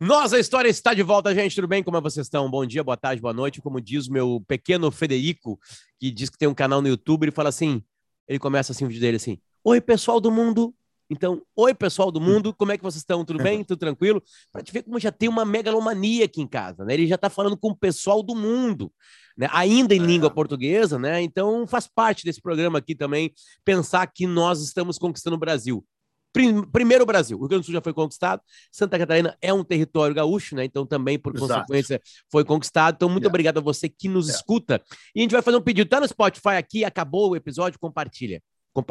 Nossa história está de volta, gente. Tudo bem? Como vocês estão? Bom dia, boa tarde, boa noite. Como diz o meu pequeno Federico, que diz que tem um canal no YouTube, ele fala assim: ele começa assim o vídeo dele assim: Oi, pessoal do mundo. Então, oi, pessoal do mundo, como é que vocês estão? Tudo bem? Tudo tranquilo? Para te ver como já tem uma megalomania aqui em casa, né? Ele já está falando com o pessoal do mundo, né? Ainda em é. língua portuguesa, né? Então, faz parte desse programa aqui também pensar que nós estamos conquistando o Brasil. Primeiro o Brasil, o Rio Grande do Sul já foi conquistado, Santa Catarina é um território gaúcho, né? Então também, por Exato. consequência, foi conquistado. Então, muito yeah. obrigado a você que nos yeah. escuta. E a gente vai fazer um pedido. Tá no Spotify aqui, acabou o episódio, compartilha.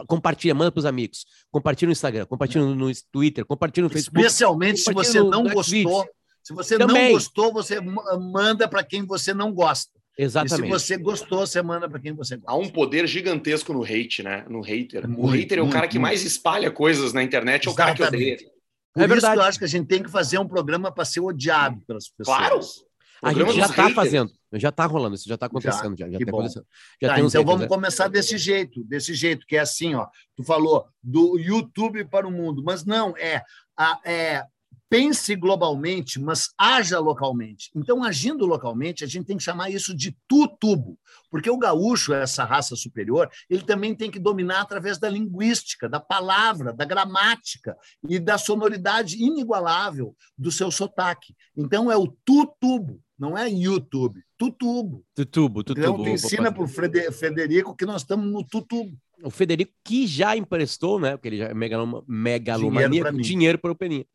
compartilha, manda para os amigos. Compartilha no Instagram, compartilha no, no Twitter, compartilha no Facebook. Especialmente se você não gostou. Se você também. não gostou, você manda para quem você não gosta. Exatamente. E se você gostou, você manda para quem você gosta. Há um poder gigantesco no hate, né? No hater. Muito, o hater é o muito, cara que muito. mais espalha coisas na internet, é o cara que odeia. Por é verdade. eu acho que a gente tem que fazer um programa para ser odiado pelas pessoas. Claro! A gente já está fazendo, já está rolando, isso já está acontecendo. Já, já, já, tá acontecendo. já tá, então haters, vamos né? começar desse jeito, desse jeito, que é assim, ó. Tu falou do YouTube para o mundo, mas não, é, a, é pense globalmente, mas haja localmente. Então, agindo localmente, a gente tem que chamar isso de tutubo, porque o gaúcho, essa raça superior, ele também tem que dominar através da linguística, da palavra, da gramática e da sonoridade inigualável do seu sotaque. Então, é o tutubo, não é YouTube, tutubo. Tutubo, tutubo. Então, tu ensina para o Frederico que nós estamos no tutubo. O Federico que já emprestou, né? Porque ele já é megalomaníaco, dinheiro para o Peninha.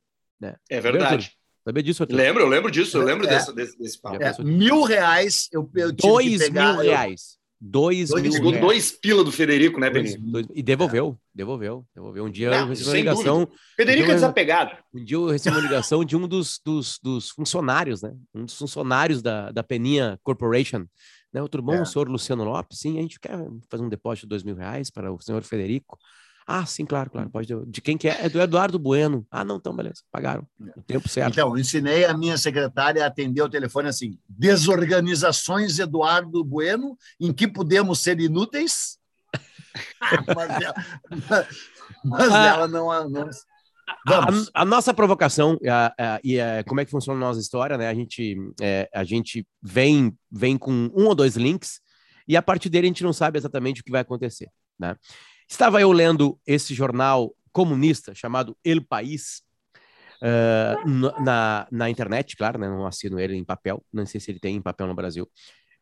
Né? É verdade. Sabia disso? Arthur? Lembro, eu lembro disso, eu lembro é, desse, desse, desse papo. É, mil reais eu, eu tive Dois pegar, mil reais. Dois, dois mil reais. dois pila do Federico, né, Peninho? E devolveu, devolveu, devolveu. Um dia Não, eu recebi uma ligação. Dúvida. Federico um é desapegado. Um dia eu recebi uma ligação de um dos, dos, dos funcionários, né? Um dos funcionários da, da Peninha Corporation. Né? Tudo bom, é. o senhor Luciano Lopes? Sim, a gente quer fazer um depósito de dois mil reais para o senhor Federico. Ah, sim, claro, claro. Pode. De quem que é? É do Eduardo Bueno. Ah, não, então, beleza. Pagaram. O tempo certo. Então, ensinei a minha secretária a atender o telefone assim: desorganizações Eduardo Bueno, em que podemos ser inúteis? mas ela, mas ah, ela não. não... A, a, nossa provocação e como é que funciona a nossa história, né? A gente, é, a gente vem, vem com um ou dois links e a partir dele a gente não sabe exatamente o que vai acontecer, né? Estava eu lendo esse jornal comunista chamado El País uh, na, na internet, claro, né? não assino ele em papel, não sei se ele tem em papel no Brasil,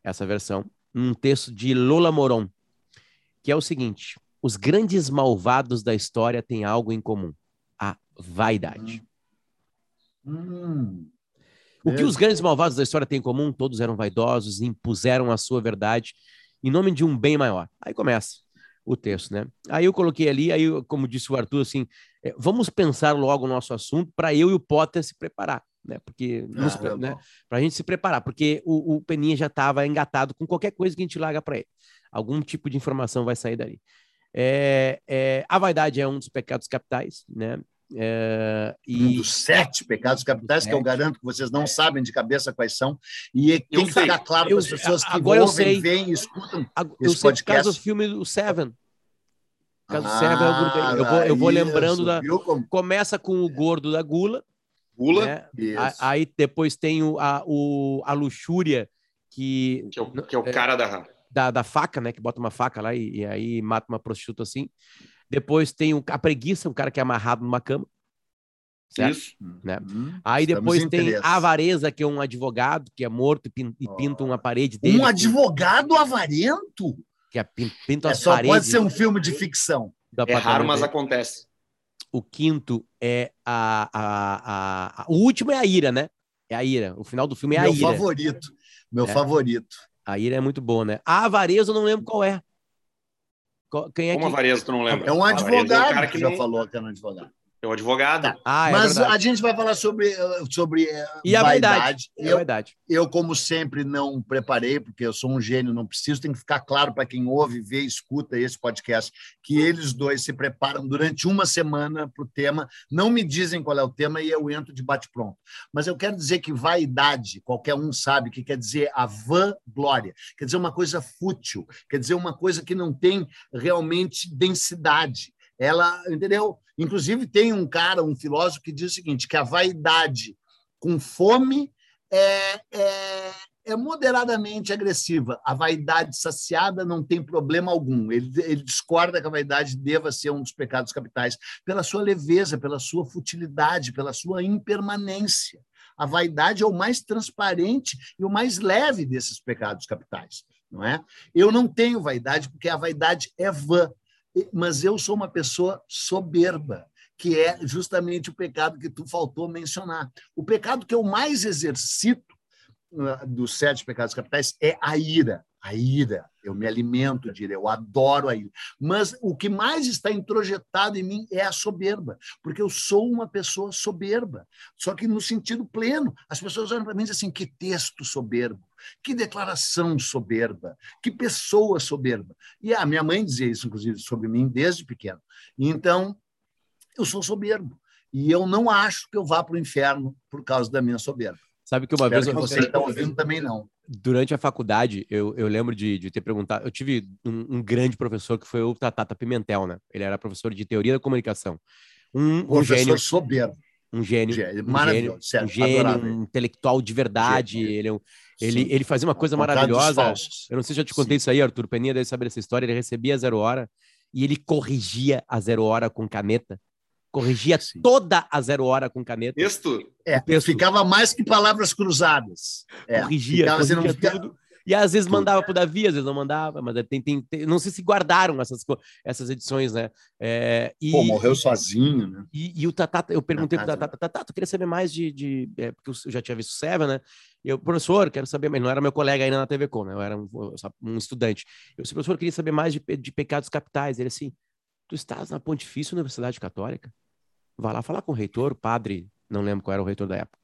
essa versão, um texto de Lola Moron, que é o seguinte: os grandes malvados da história têm algo em comum: a vaidade. Hum. O que os grandes malvados da história têm em comum? Todos eram vaidosos, impuseram a sua verdade em nome de um bem maior. Aí começa o texto, né? Aí eu coloquei ali, aí como disse o Arthur, assim, é, vamos pensar logo o nosso assunto para eu e o Potter se preparar, né? Porque ah, né? para a gente se preparar, porque o, o Peninha já estava engatado com qualquer coisa que a gente larga para ele, algum tipo de informação vai sair dali. É, é, a vaidade é um dos pecados capitais, né? É, e... Um dos sete pecados capitais, sete. que eu garanto que vocês não sabem de cabeça quais são, e tem que ficar claro para as pessoas que agora ouvem, eu sei, veem escutam eu esse sei podcast. Por causa do filme do Seven. Por causa ah, do Seven, eu, eu vou, eu vou isso, lembrando da. Começa com o gordo da gula. Gula. Né? Aí depois tem o, a, o, a luxúria, que. Que é o, que é o cara da... da. Da faca, né? Que bota uma faca lá e, e aí mata uma prostituta assim. Depois tem o, a preguiça, um cara que é amarrado numa cama. Certo? Isso. Né? Hum, Aí depois tem a avareza, que é um advogado que é morto e pinta uma parede dele. Um advogado avarento? Que é, pinta é, as só paredes. Pode ser um filme de ficção. É raro, mas dele. acontece. O quinto é a, a, a, a, O último é a ira, né? É a ira. O final do filme é Meu a ira. Meu favorito. Meu é. favorito. A ira é muito boa, né? A avareza eu não lembro qual é. Quem é Como que... avareza tu não lembra? É um advogado é um cara que já não... falou que é um advogado. É o advogado. Tá. Ah, é Mas verdade. a gente vai falar sobre, eh, sobre eh, e a vaidade. É eu, verdade. Eu, como sempre, não preparei, porque eu sou um gênio, não preciso. Tem que ficar claro para quem ouve, vê, escuta esse podcast, que eles dois se preparam durante uma semana para o tema. Não me dizem qual é o tema e eu entro de bate-pronto. Mas eu quero dizer que vaidade, qualquer um sabe que quer dizer a vanglória, quer dizer uma coisa fútil, quer dizer uma coisa que não tem realmente densidade ela, entendeu? Inclusive, tem um cara, um filósofo, que diz o seguinte: que a vaidade com fome, é, é, é moderadamente agressiva. A vaidade saciada não tem problema algum. Ele, ele, discorda que a vaidade deva ser um dos pecados capitais pela sua leveza, pela sua futilidade, pela sua impermanência. A vaidade é o mais transparente e o mais leve desses pecados capitais, não é? Eu não tenho vaidade porque a vaidade é vã, mas eu sou uma pessoa soberba que é justamente o pecado que tu faltou mencionar. O pecado que eu mais exercito dos sete pecados capitais é a ira. A ira. Eu me alimento de ira, eu adoro a ira. Mas o que mais está introjetado em mim é a soberba, porque eu sou uma pessoa soberba. Só que no sentido pleno. As pessoas olham para mim e dizem assim: que texto soberbo, que declaração soberba, que pessoa soberba. E a minha mãe dizia isso, inclusive, sobre mim desde pequeno. Então, eu sou soberbo. E eu não acho que eu vá para o inferno por causa da minha soberba. Sabe que uma Espero vez. Que você está ouvindo também não. Durante a faculdade, eu, eu lembro de, de ter perguntado. Eu tive um, um, grande professor que foi o Tatata Pimentel, né? Ele era professor de teoria da comunicação. Um, um professor gênio, soberbo. Um gênio. Um maravilhoso, gênio, um, gênio um intelectual de verdade. Gênio. Ele, é ele, ele fazia uma coisa maravilhosa. Eu não sei se já te contei Sim. isso aí, Arthur Peninha deve saber essa história. Ele recebia a zero hora e ele corrigia a zero hora com caneta corrigia Sim. toda a zero hora com caneta. Texto? É, texto. ficava mais que palavras cruzadas. É, corrigia, corrigia não fica... tudo. E às vezes mandava para o Davi, às vezes não mandava, mas tem, tem, tem, não sei se guardaram essas, essas edições, né? É, e, Pô, morreu sozinho, né? E, e o Tatá, eu perguntei para o Tatá, Tatá, tu queria saber mais de. de é, porque eu já tinha visto Seven, né? Eu, professor, quero saber, mas não era meu colega ainda na TV Com, né? Eu era um, um estudante. Eu disse, professor, eu queria saber mais de, de pecados capitais. Ele assim, tu estás na Pontifícia Universidade Católica? Vai lá falar com o reitor, o padre, não lembro qual era o reitor da época.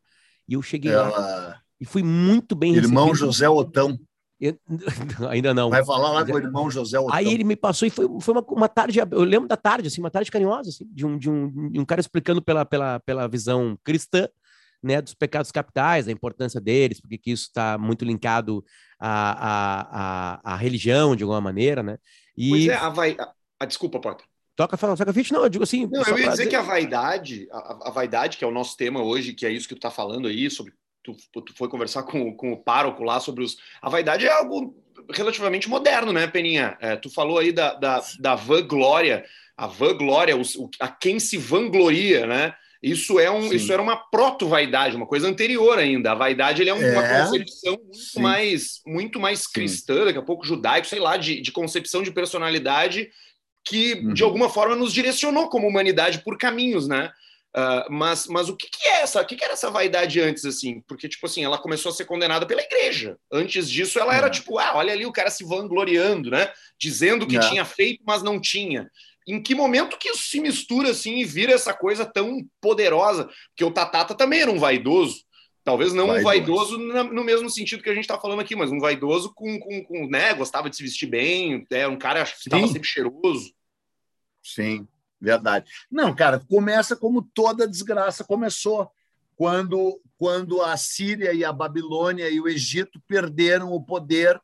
E eu cheguei Ela... lá e fui muito bem Irmão recebido. José Otão. Eu... Ainda não. Vai falar lá com o irmão José Otão. Aí ele me passou e foi, foi uma, uma tarde, eu lembro da tarde, assim, uma tarde carinhosa, assim, de um, de um, de um cara explicando pela, pela, pela visão cristã, né, dos pecados capitais, a importância deles, porque que isso está muito linkado à, à, à, à, religião, de alguma maneira, né? E... Pois é, a vai... A, desculpa, Porta. Toca falar Saca Fit, não, eu digo assim. Não, eu ia dizer que a vaidade, a, a, vaidade, que é o nosso tema hoje, que é isso que tu tá falando aí, sobre. Tu, tu foi conversar com, com o pároco lá sobre os. A vaidade é algo relativamente moderno, né, Peninha? É, tu falou aí da, da, da vanglória, a vanglória, o, a quem se vangloria, né? Isso, é um, isso era uma proto-vaidade, uma coisa anterior ainda. A vaidade ele é, um, é uma concepção muito mais, muito mais cristã, daqui a pouco judaico, sei lá, de, de concepção de personalidade que uhum. de alguma forma nos direcionou como humanidade por caminhos, né? Uh, mas, mas o que, que é essa? O que, que, era essa vaidade antes, assim? Porque, tipo assim, ela começou a ser condenada pela igreja. Antes disso, ela era uhum. tipo, ah, olha ali o cara se vangloriando, né? Dizendo que é. tinha feito, mas não tinha. Em que momento que isso se mistura assim e vira essa coisa tão poderosa? Porque o Tatata também era um vaidoso. Talvez não vaidoso. um vaidoso no mesmo sentido que a gente está falando aqui, mas um vaidoso com, com, com, né, gostava de se vestir bem, é um cara que estava sempre cheiroso. Sim, verdade. Não, cara, começa como toda desgraça começou, quando, quando a Síria e a Babilônia e o Egito perderam o poder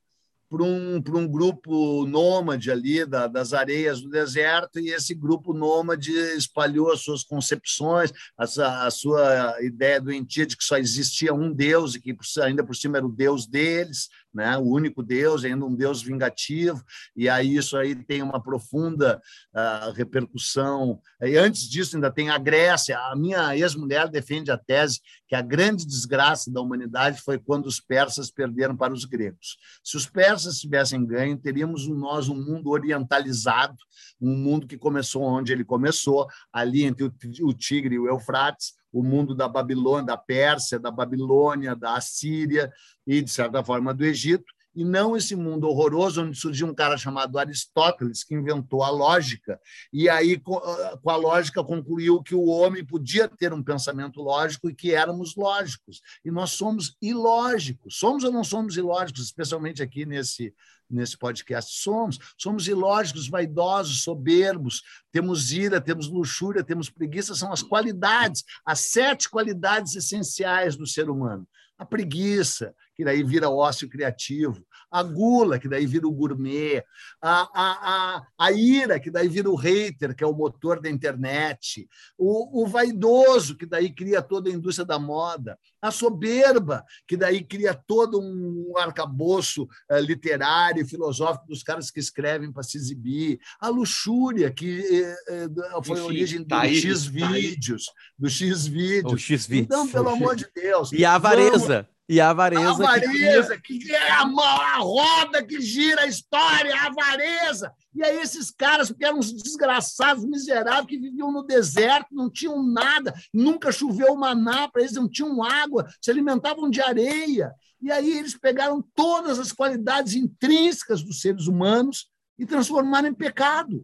para um, um grupo nômade ali da, das areias do deserto, e esse grupo nômade espalhou as suas concepções, a, a sua ideia doentia de que só existia um Deus e que ainda por cima era o Deus deles, né? o único Deus, ainda um Deus vingativo, e aí isso aí tem uma profunda uh, repercussão. E antes disso, ainda tem a Grécia. A minha ex-mulher defende a tese que a grande desgraça da humanidade foi quando os persas perderam para os gregos. Se os persas tivessem ganho, teríamos nós um mundo orientalizado, um mundo que começou onde ele começou, ali entre o Tigre e o Eufrates, o mundo da Babilônia, da Pérsia, da Babilônia, da Assíria e, de certa forma, do Egito, e não esse mundo horroroso onde surgiu um cara chamado Aristóteles, que inventou a lógica, e aí, ah, com a lógica, concluiu que o homem podia ter um pensamento lógico e que éramos lógicos. E nós somos ilógicos. Somos ou não somos ilógicos, especialmente aqui nesse, nesse podcast. Somos, somos ilógicos, vaidosos, soberbos, temos ira, temos luxúria, temos preguiça, são as qualidades, as sete qualidades essenciais do ser humano. A preguiça, que daí vira ócio criativo, a gula, que daí vira o gourmet, a, a, a, a ira, que daí vira o hater, que é o motor da internet, o, o vaidoso, que daí cria toda a indústria da moda, a soberba, que daí cria todo um arcabouço uh, literário e filosófico dos caras que escrevem para se exibir, a luxúria, que uh, foi Enfim, a origem do tá X-Vídeos, tá do X-Vídeos. Então, pelo amor de Deus. E a avareza. Vamos... E a avareza. A avareza, que, que é a, a, roda que gira a história, a avareza. E aí, esses caras, porque eram uns desgraçados, miseráveis, que viviam no deserto, não tinham nada, nunca choveu maná para eles, não tinham água, se alimentavam de areia. E aí, eles pegaram todas as qualidades intrínsecas dos seres humanos e transformaram em pecado.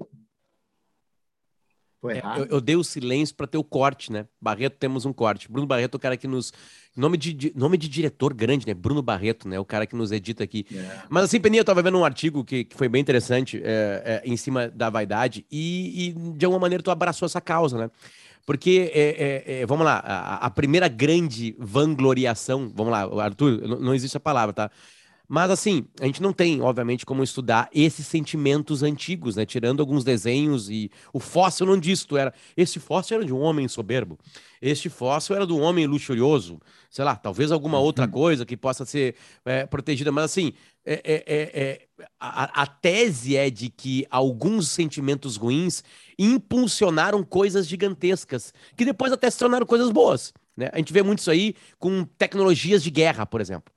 É, eu, eu, dei o silêncio para ter o corte, né? Barreto, temos um corte. Bruno Barreto, é o cara que nos. Nome de, de, nome de diretor grande, né? Bruno Barreto, né? O cara que nos edita aqui. É. Mas assim, Peninha, eu tava vendo um artigo que, que foi bem interessante é, é, em cima da vaidade e, e, de alguma maneira tu abraçou essa causa, né? Porque, é, é, vamos lá, a, a, primeira grande vangloriação, vamos lá, Arthur, não, não existe a palavra, tá? Mas assim, a gente não tem, obviamente, como estudar esses sentimentos antigos, né? Tirando alguns desenhos e o fóssil não disto era. Esse fóssil era de um homem soberbo. Este fóssil era do homem luxurioso. Sei lá, talvez alguma outra uhum. coisa que possa ser é, protegida. Mas assim, é, é, é, é a, a tese é de que alguns sentimentos ruins impulsionaram coisas gigantescas, que depois até se tornaram coisas boas. Né? A gente vê muito isso aí com tecnologias de guerra, por exemplo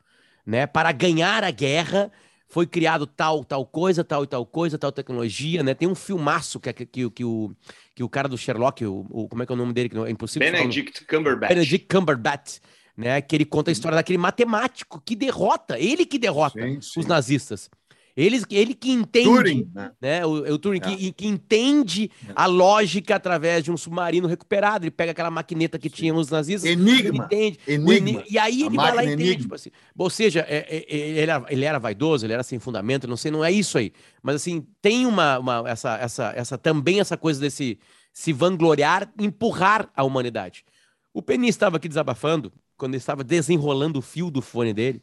né? Para ganhar a guerra foi criado tal, tal coisa, tal e tal coisa, tal tecnologia, né? Tem um filmaço que, que, que, que o, que o cara do Sherlock, o, o, como é que é o nome dele? Que é impossível Benedict Cumberbatch. Benedict Cumberbatch, né? Que ele conta a história daquele matemático que derrota, ele que derrota sim, sim. os nazistas. Ele, ele que entende, Turing, né? né? O, o Turing, é. que, que, entende é. a lógica através de um submarino recuperado. Ele pega aquela maquineta que Sim. tinha os nazistas. Enigma. Entende, enigma. E aí ele vai lá e entende. Tipo assim. Ou seja, é, é, é, ele, era, ele era vaidoso, ele era sem fundamento, não sei, não é isso aí. Mas assim, tem uma, uma essa, essa, essa também essa coisa desse se vangloriar, empurrar a humanidade. O Penin estava aqui desabafando, quando ele estava desenrolando o fio do fone dele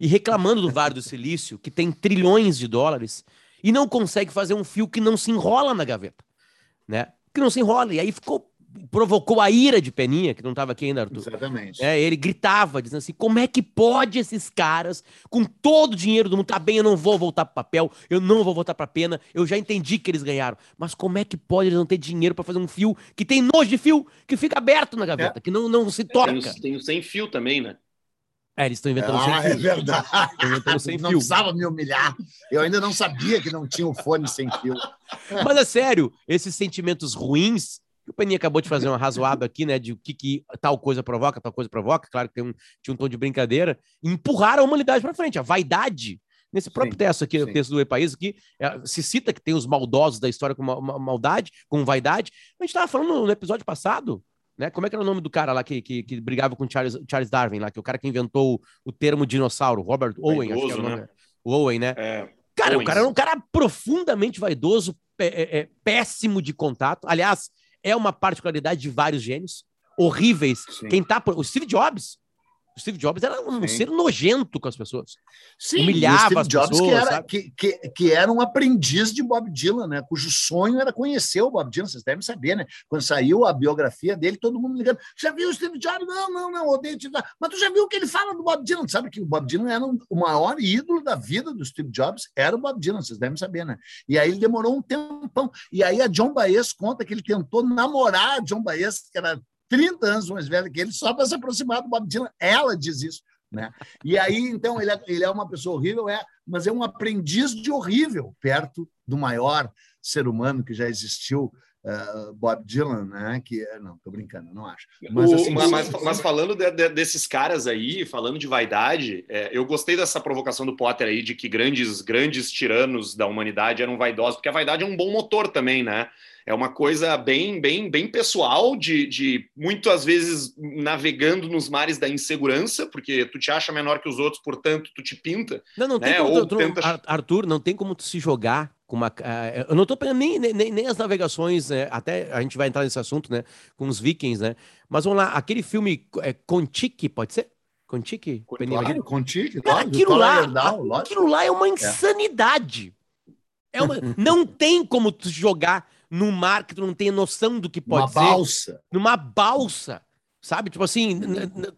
e reclamando do Vale do Silício, que tem trilhões de dólares, e não consegue fazer um fio que não se enrola na gaveta, né? Que não se enrola. E aí ficou provocou a ira de Peninha, que não estava aqui ainda, Arthur. Exatamente. É, ele gritava, dizendo assim: como é que pode esses caras, com todo o dinheiro do mundo, tá bem, eu não vou voltar para papel, eu não vou voltar para pena, eu já entendi que eles ganharam. Mas como é que pode eles não ter dinheiro para fazer um fio que tem nojo de fio, que fica aberto na gaveta, é. que não, não se toca? Tem, tem o sem fio também, né? É, eles estão inventando ah, sem é fio. É verdade. Sem não fio. precisava me humilhar. Eu ainda não sabia que não tinha o fone sem fio. Mas é sério, esses sentimentos ruins o Peninha acabou de fazer uma razoada aqui, né, de o que, que, tal coisa provoca, tal coisa provoca, claro que tem um, tinha um tom de brincadeira, empurrar a humanidade para frente, a vaidade. Nesse próprio sim, texto aqui, sim. o texto do E-País, aqui, é, se cita que tem os maldosos da história com ma maldade, com vaidade. A gente estava falando no episódio passado, né? Como é que era o nome do cara lá que, que, que brigava com Charles, Charles Darwin, lá, que é o cara que inventou o, o termo dinossauro, Robert Owen, vaidoso, acho que é o nome. Né? O Owen, né? É, cara, Owens. o cara era um cara profundamente vaidoso, é, é, péssimo de contato. Aliás, é uma particularidade de vários gênios horríveis. Sim. Quem tá por... o Steve Jobs, o Steve Jobs era um Sim. ser nojento com as pessoas. Sim, Humilhava as Jobs pessoas. Que era, que, que, que, era um aprendiz de Bob Dylan, né? Cujo sonho era conhecer o Bob Dylan. Vocês devem saber, né? Quando saiu a biografia dele, todo mundo ligando. Já viu o Steve Jobs? Não, não, não, odeio Steve Jobs. Mas tu já viu o que ele fala do Bob Dylan? Sabe que o Bob Dylan era um, o maior ídolo da vida do Steve Jobs, era o Bob Dylan, vocês devem saber, né? E aí ele demorou um tempão. E aí a John Baez conta que ele tentou namorar a John Baez, que era 30 anos mais velha que ele, só para se aproximar do Bob Dylan. Ela diz isso. Né? E aí, então, ele é, ele é uma pessoa horrível, é, mas é um aprendiz de horrível perto do maior ser humano que já existiu, uh, Bob Dylan, né? Que não, tô brincando, não acho. Mas, assim, o, mas, mas, falando de, de, desses caras aí, falando de vaidade, é, eu gostei dessa provocação do Potter aí de que grandes, grandes tiranos da humanidade eram vaidosos, porque a vaidade é um bom motor também, né? É uma coisa bem, bem, bem pessoal, de, de muitas vezes navegando nos mares da insegurança, porque tu te acha menor que os outros, portanto, tu te pinta. Não, não né? tem como, tu, tenta... Arthur, não tem como tu se jogar com uma. Uh, eu não estou pegando nem, nem, nem as navegações, né? até a gente vai entrar nesse assunto, né? Com os vikings, né? Mas vamos lá, aquele filme é, Contique, pode ser? Contique? Claro, Contique, Cara, aquilo, lá, aquilo lá é uma insanidade. É uma, não tem como tu jogar num mar que tu não tem noção do que pode uma ser. Uma balsa. Numa balsa. Sabe? Tipo assim,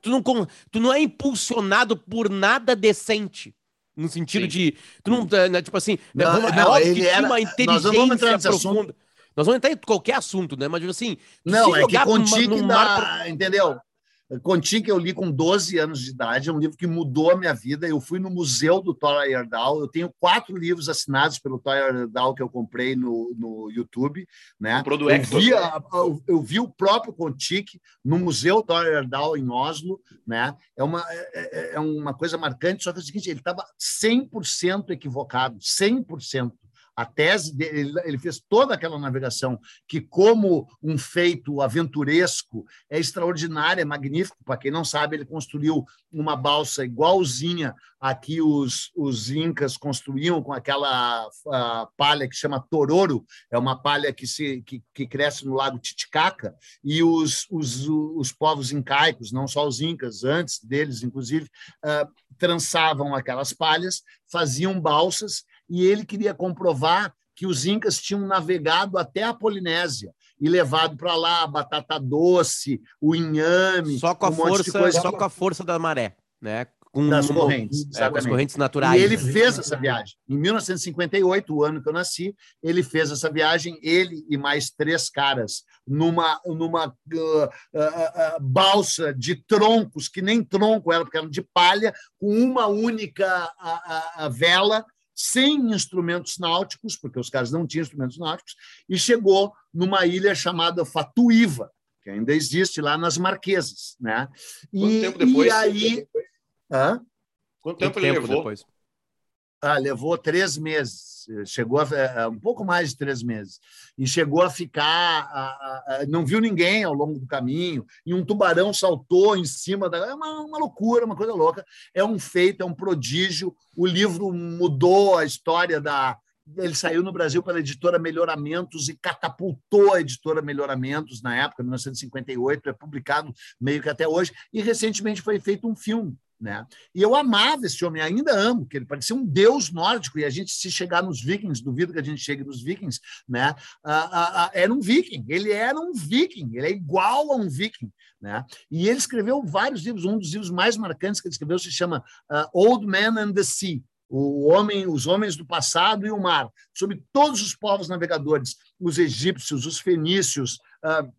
tu não, tu não é impulsionado por nada decente. No sentido Sim. de. Tu não. Né, tipo assim, né, não, é não, óbvio que era... uma inteligência nós vamos profunda. Assunto. Nós vamos entrar em qualquer assunto, né? Mas assim. Não, é que contigo num mar... entendeu? Contigo eu li com 12 anos de idade, é um livro que mudou a minha vida. Eu fui no museu do Thor Heyerdahl, eu tenho quatro livros assinados pelo Thor Heyerdahl que eu comprei no, no YouTube. Né? Eu, vi a, eu vi o próprio Contique no Museu Thor Heyerdahl em Oslo. Né? É, uma, é, é, é uma coisa marcante, só que é o seguinte, ele estava 100% equivocado, 100%. A tese dele, ele fez toda aquela navegação que, como um feito aventuresco, é extraordinário, é magnífico. Para quem não sabe, ele construiu uma balsa igualzinha a que os, os incas construíam com aquela palha que chama tororo, é uma palha que, se, que, que cresce no lago Titicaca, e os, os, os povos incaicos, não só os incas, antes deles, inclusive, uh, trançavam aquelas palhas, faziam balsas e ele queria comprovar que os incas tinham navegado até a Polinésia e levado para lá a batata doce, o inhame, só com a um força, só com a força da maré, né? Com das correntes, é, com as correntes naturais. E ele né? fez essa viagem. Em 1958, o ano que eu nasci, ele fez essa viagem, ele e mais três caras, numa, numa uh, uh, uh, balsa de troncos, que nem tronco era, porque eram de palha, com uma única vela, sem instrumentos náuticos, porque os caras não tinham instrumentos náuticos, e chegou numa ilha chamada Fatuíva, que ainda existe lá nas Marquesas. Né? E, Quanto tempo depois? E aí... Hã? Quanto tempo, Quanto ele tempo levou? Depois? Ah, levou três meses, chegou a, é, um pouco mais de três meses, e chegou a ficar, a, a, não viu ninguém ao longo do caminho, e um tubarão saltou em cima da. É uma, uma loucura, uma coisa louca. É um feito, é um prodígio. O livro mudou a história da, ele saiu no Brasil pela editora Melhoramentos e catapultou a editora Melhoramentos na época, 1958, é publicado meio que até hoje, e recentemente foi feito um filme né? E eu amava esse homem, ainda amo, que ele parecia um deus nórdico, e a gente, se chegar nos vikings, duvido que a gente chegue nos vikings, né? Ah, ah, ah, era um viking, ele era um viking, ele é igual a um viking. Né? E ele escreveu vários livros, um dos livros mais marcantes que ele escreveu se chama uh, Old Man and the Sea, o homem, os homens do passado e o mar, sobre todos os povos navegadores, os egípcios, os fenícios, uh,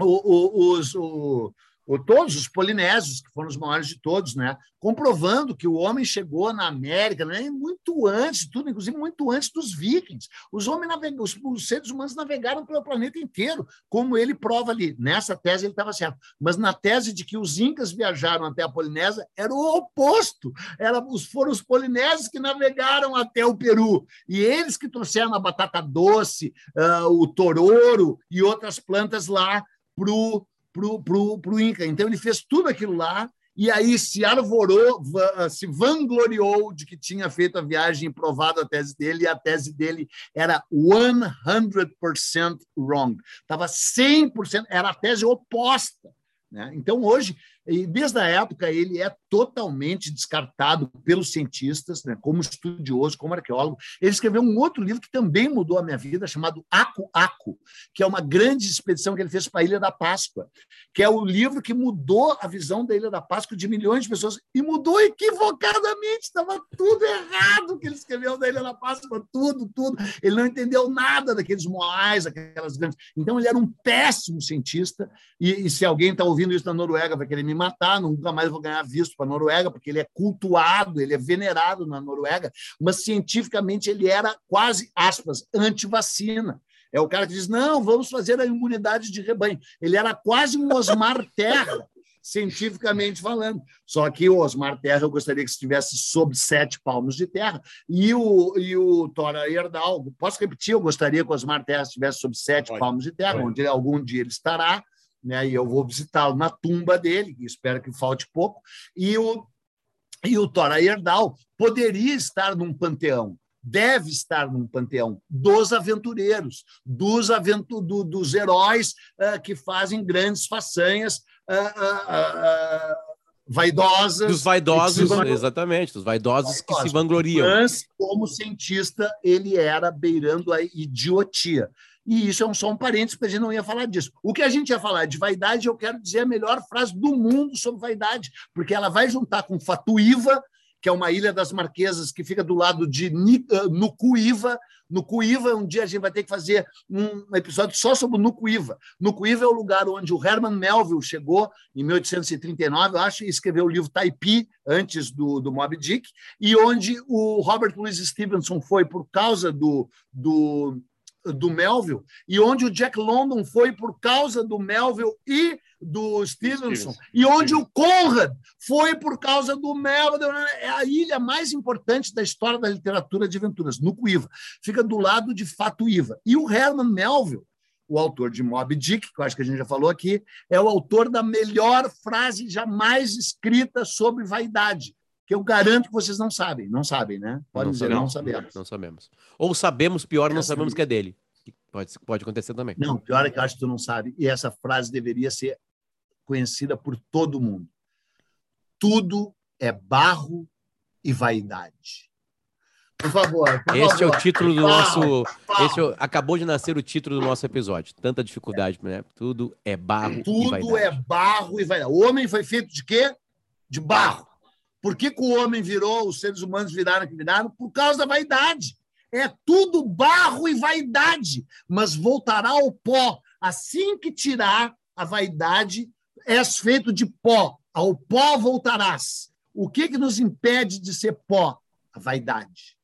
os, os, ou todos os polinésios, que foram os maiores de todos, né? comprovando que o homem chegou na América né? muito antes, tudo, inclusive muito antes dos vikings. Os, homens navegam, os, os seres humanos navegaram pelo planeta inteiro, como ele prova ali. Nessa tese ele estava certo. Mas na tese de que os incas viajaram até a Polinésia, era o oposto. Era, foram os polinésios que navegaram até o Peru. E eles que trouxeram a batata doce, uh, o tororo e outras plantas lá para o pro, pro, pro Inca. Então ele fez tudo aquilo lá e aí se arvorou, se vangloriou de que tinha feito a viagem e provado a tese dele, e a tese dele era 100% wrong. Estava 100%, era a tese oposta. Né? Então, hoje, e desde a época, ele é totalmente descartado pelos cientistas, né, como estudioso, como arqueólogo. Ele escreveu um outro livro que também mudou a minha vida, chamado Aco Aco, que é uma grande expedição que ele fez para a Ilha da Páscoa, que é o livro que mudou a visão da Ilha da Páscoa de milhões de pessoas, e mudou equivocadamente, estava tudo errado que ele escreveu da Ilha da Páscoa, tudo, tudo. Ele não entendeu nada daqueles moais, aquelas grandes. Então, ele era um péssimo cientista, e, e se alguém está ouvindo isso na Noruega vai querer me matar, nunca mais vou ganhar visto para a Noruega, porque ele é cultuado, ele é venerado na Noruega, mas cientificamente ele era quase, aspas, anti-vacina. É o cara que diz: não, vamos fazer a imunidade de rebanho. Ele era quase um Osmar Terra, cientificamente falando. Só que o Osmar Terra eu gostaria que estivesse sob sete palmos de terra. E o, e o Tora Herdal, posso repetir? Eu gostaria que o Osmar Terra estivesse sob sete palmos de terra, onde algum dia ele estará né? e eu vou visitá-lo na tumba dele, que espero que falte pouco, e o, e o Thor Heyerdahl poderia estar num panteão, deve estar num panteão dos aventureiros, dos, aventu do, dos heróis uh, que fazem grandes façanhas uh, uh, vaidosas. Dos vaidosos, exatamente, dos vaidosos que se vangloriam. Mas, como cientista, ele era beirando a idiotia. E isso é um, só um parênteses, porque a gente não ia falar disso. O que a gente ia falar de vaidade, eu quero dizer a melhor frase do mundo sobre vaidade, porque ela vai juntar com Fatuíva, que é uma ilha das Marquesas que fica do lado de uh, Nucuíva. Nucuíva, um dia a gente vai ter que fazer um episódio só sobre Nucuíva. Nucuíva é o lugar onde o Herman Melville chegou em 1839, eu acho, e escreveu o livro Taipi, antes do, do Moby Dick, e onde o Robert Louis Stevenson foi por causa do, do do Melville, e onde o Jack London foi por causa do Melville e do Stevenson, e onde o Conrad foi por causa do Melville. É a ilha mais importante da história da literatura de aventuras, no Cuiva. Fica do lado de Fatuíva. E o Herman Melville, o autor de Moby Dick, que eu acho que a gente já falou aqui, é o autor da melhor frase jamais escrita sobre vaidade que eu garanto que vocês não sabem. Não sabem, né? Podem não dizer, sabemos, não sabemos. Não sabemos. Ou sabemos, pior, não sabemos que é dele. Pode, pode acontecer também. Não, pior é que eu acho que tu não sabe. E essa frase deveria ser conhecida por todo mundo. Tudo é barro e vaidade. Por favor. Por este favor. é o título do nosso. Este é, acabou de nascer o título do nosso episódio. Tanta dificuldade, né? Tudo é barro Tudo e vaidade. Tudo é barro e vaidade. O homem foi feito de quê? De barro. Por que, que o homem virou, os seres humanos viraram que viraram? Por causa da vaidade. É tudo barro e vaidade, mas voltará ao pó. Assim que tirar a vaidade, és feito de pó. Ao pó voltarás. O que, que nos impede de ser pó? A vaidade.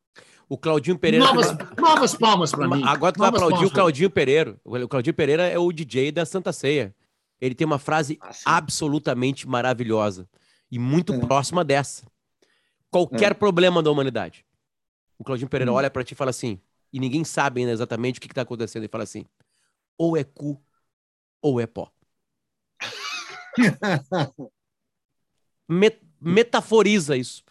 O Claudinho Pereira. Novas, novas palmas para mim. Agora tu vai aplaudir o Claudinho Pereira. O Claudinho Pereira é o DJ da Santa Ceia. Ele tem uma frase ah, absolutamente maravilhosa e muito é. próxima dessa. Qualquer é. problema da humanidade. O Claudinho Pereira hum. olha para ti e fala assim, e ninguém sabe ainda exatamente o que, está acontecendo, e fala assim: ou é cu ou é pó. Met metaforiza isso.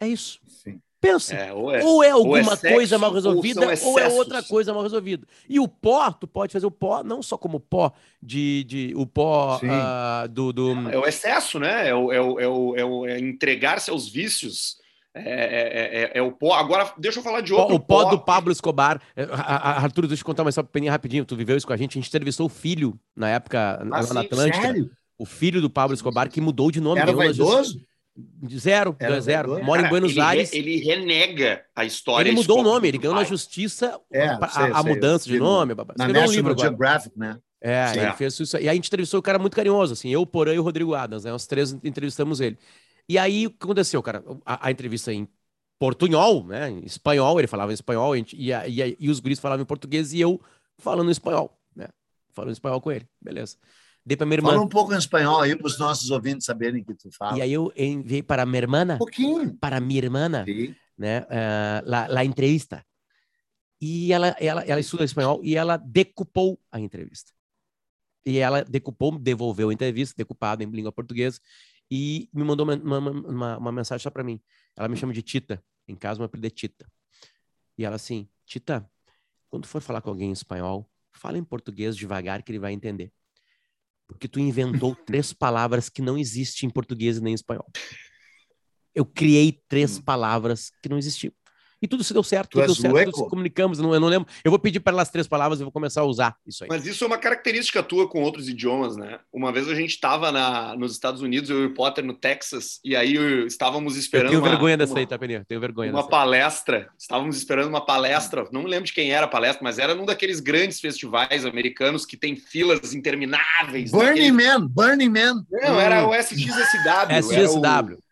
É isso. Sim. Pensa. É, ou, é, ou, é, alguma ou é sexo, coisa mal resolvida, ou, ou, é outra coisa mal resolvida. E o pó, tu pode fazer o pó não só como pó de. de o pó uh, do, do. É o excesso, né? É o, é o, é o, é é entregar-se aos vícios. É, é, o pó. Agora, deixa eu falar de outro. O pó, pó. do Pablo Escobar. Arthur, deixa eu contar uma história pequenininha rapidinho. Tu viveu isso com a gente. A gente entrevistou o filho na época, ah, na Atlântica. Sério? O filho do Pablo Escobar, que mudou de nome. Era vaidoso? Zero, Era zero. Vaidoso. Mora Cara, em Buenos ele Aires. Re, ele renega a história. Ele mudou o nome, ele ganhou na justiça é, a, sei, a, mudança de nome. Na National um livro Geographic, né? É, Sim. ele fez isso. E aí a gente entrevistou o cara muito carinhoso, assim, eu, Porã e o Rodrigo Adams, né? Nós três entrevistamos ele. E aí o que aconteceu, cara? A, a entrevista em portunhol, né? Em espanhol, ele falava em espanhol, e, e, e, e os guris falavam em português e eu falando em espanhol, né? Falando em espanhol com ele, beleza. Dei para minha irmã. Fala um pouco em espanhol aí para os nossos ouvintes saberem que tu fala. E aí eu enviei para minha irmã, um pouquinho. para minha irmã, né? Uh, entrevista. E ela, ela, ela estuda espanhol e ela decupou a entrevista. E ela decupou, devolveu a entrevista, decupada em língua portuguesa, e me mandou uma, uma, uma, uma mensagem só para mim. Ela me chama de Tita. Em casa, meu apelido é Tita. E ela assim, Tita, quando for falar com alguém em espanhol, fala em português devagar que ele vai entender. Porque tu inventou três palavras que não existem em português nem em espanhol. Eu criei três hum. palavras que não existiam. E tudo se deu certo, tu tudo deu certo, tudo se comunicamos, não, eu não lembro. Eu vou pedir para elas três palavras e vou começar a usar isso aí. Mas isso é uma característica tua com outros idiomas, né? Uma vez a gente estava nos Estados Unidos, eu e o Potter no Texas, e aí estávamos esperando. Eu tenho uma, vergonha dessa uma, aí, tá, Peninha? Tenho vergonha. Uma palestra. Estávamos esperando uma palestra. Não me lembro de quem era a palestra, mas era num daqueles grandes festivais americanos que tem filas intermináveis. Burning Man, Burning Man. Não, era o SXSW. SXSW.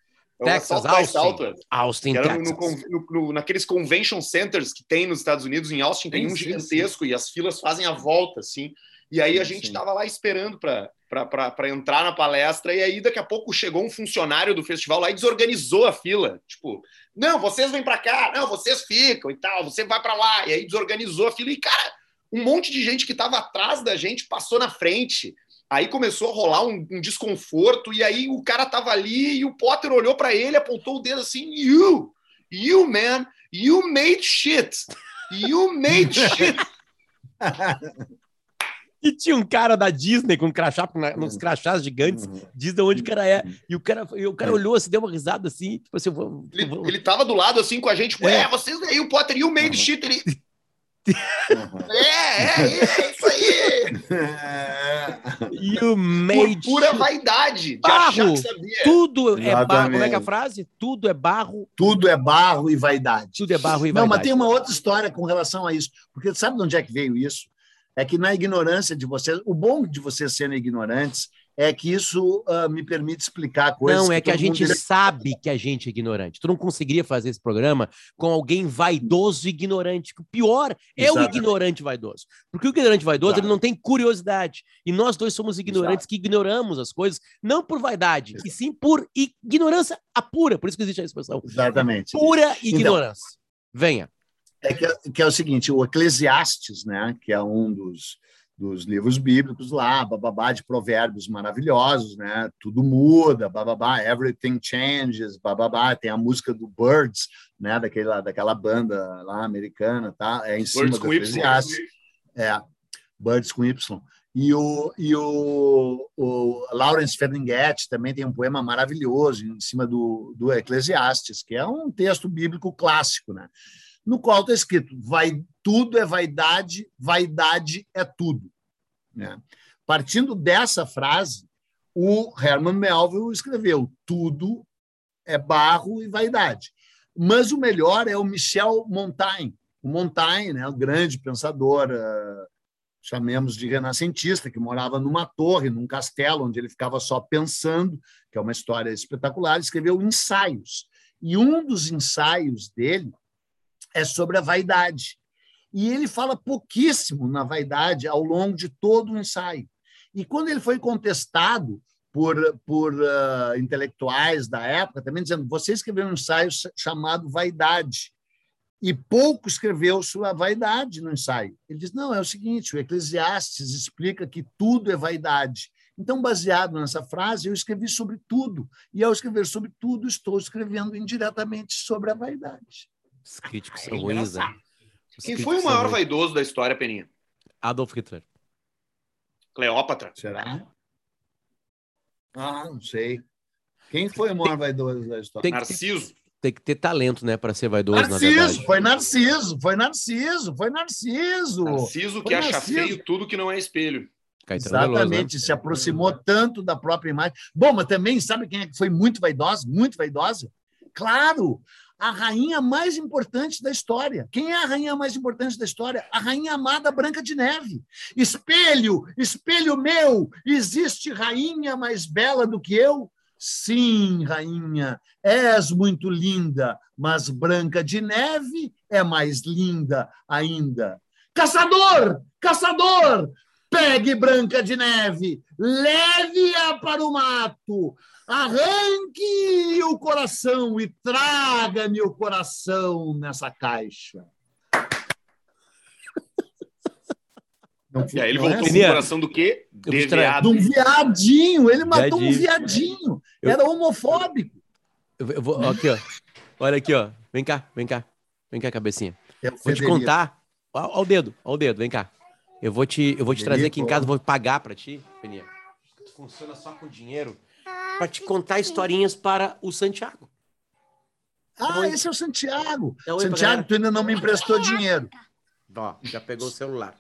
É Texas, Austin. Austin, Texas. No, no, no, naqueles convention centers que tem nos Estados Unidos, em Austin, tem um gigantesco sim. e as filas fazem a volta, assim. E aí a gente estava lá esperando para entrar na palestra, e aí daqui a pouco chegou um funcionário do festival lá e desorganizou a fila. Tipo, não, vocês vêm para cá, não, vocês ficam e tal, você vai para lá. E aí desorganizou a fila. E, cara, um monte de gente que estava atrás da gente passou na frente. Aí começou a rolar um, um, desconforto, e aí o cara tava ali e o Potter olhou para ele, apontou o dedo assim: You, you man, you made shit. You made shit. E tinha um cara da Disney com um crachá, uns crachás gigantes, uhum. diz de onde o cara é. E o cara, e o cara é. olhou assim, deu uma risada assim, tipo assim, vou, ele, vou... ele tava do lado assim com a gente, é, vocês aí, o Potter e o meio uhum. shit, ele. Uhum. É, é, é, isso aí! E o made Por pura vaidade barro, Tudo Exatamente. é barro. Como é que é a frase? Tudo é barro. Tudo é barro e vaidade. Tudo é barro e Não, vaidade. mas tem uma outra história com relação a isso. Porque sabe de onde é que veio isso? É que na ignorância de vocês, o bom de vocês serem ignorantes é que isso uh, me permite explicar coisas. Não, é que, que a gente sabe que a gente é ignorante. Tu não conseguiria fazer esse programa com alguém vaidoso e ignorante. O pior é Exatamente. o ignorante vaidoso. Porque o ignorante vaidoso ele não tem curiosidade. E nós dois somos ignorantes Exato. que ignoramos as coisas, não por vaidade, Exato. e sim por ignorância apura. Por isso que existe a expressão. Exatamente. Pura então, ignorância. Então, Venha. É que, é, que é o seguinte, o Eclesiastes, né, que é um dos dos livros bíblicos lá, bababá, de provérbios maravilhosos, né? Tudo muda, bababá, everything changes, bababá. Tem a música do Birds, né? Daquela, daquela banda lá americana, tá? É em cima Birds do Eclesiastes. É, Birds com Y. E o, e o, o Lawrence Ferlinghetti também tem um poema maravilhoso em cima do, do Eclesiastes, que é um texto bíblico clássico, né? no qual está escrito: vai, tudo é vaidade, vaidade é tudo. Né? Partindo dessa frase, o Herman Melville escreveu: tudo é barro e vaidade. Mas o melhor é o Michel Montaigne. O Montaigne, né, o grande pensador, uh, chamemos de renascentista, que morava numa torre, num castelo, onde ele ficava só pensando, que é uma história espetacular, escreveu ensaios. E um dos ensaios dele é sobre a vaidade. E ele fala pouquíssimo na vaidade ao longo de todo o ensaio. E quando ele foi contestado por, por uh, intelectuais da época, também dizendo: você escreveu um ensaio chamado Vaidade, e pouco escreveu sobre a vaidade no ensaio. Ele diz: não, é o seguinte, o Eclesiastes explica que tudo é vaidade. Então, baseado nessa frase, eu escrevi sobre tudo. E ao escrever sobre tudo, estou escrevendo indiretamente sobre a vaidade. Os críticos são ruins, né? Quem foi o maior vaidoso da história, Peninha? Adolf Hitler. Cleópatra. Será? Ah, não sei. Quem foi o maior vaidoso da história? Tem Narciso. tem que ter talento, né, para ser vaidoso, Narciso, foi Narciso, foi Narciso, foi Narciso. Narciso que acha feio tudo que não é espelho. Caetano Exatamente, Veloso, né? se aproximou tanto da própria imagem. Bom, mas também sabe quem é que foi muito vaidosa, muito vaidosa? Claro, a rainha mais importante da história. Quem é a rainha mais importante da história? A rainha amada Branca de Neve. Espelho, espelho meu, existe rainha mais bela do que eu? Sim, rainha, és muito linda, mas Branca de Neve é mais linda ainda. Caçador! Caçador! Pegue Branca de Neve, leve-a para o mato, Arranque o coração e traga-me o coração nessa caixa. Não, e aí ele voltou com o coração do quê? De viado. De um viadinho. Ele matou viadinho. um viadinho. Eu... Era homofóbico. Eu, eu vou, aqui, ó. Olha aqui, ó. Vem cá, vem cá. Vem cá, cabecinha. É vou te contar. Olha o dedo, olha o dedo, vem cá. Eu vou te, eu vou te trazer aqui em casa, vou pagar para ti, Peninha. Funciona só com dinheiro para te contar historinhas para o Santiago. Ah, então, esse é o Santiago. Então, Santiago, tu ainda não me emprestou dinheiro. Ó, já pegou o celular.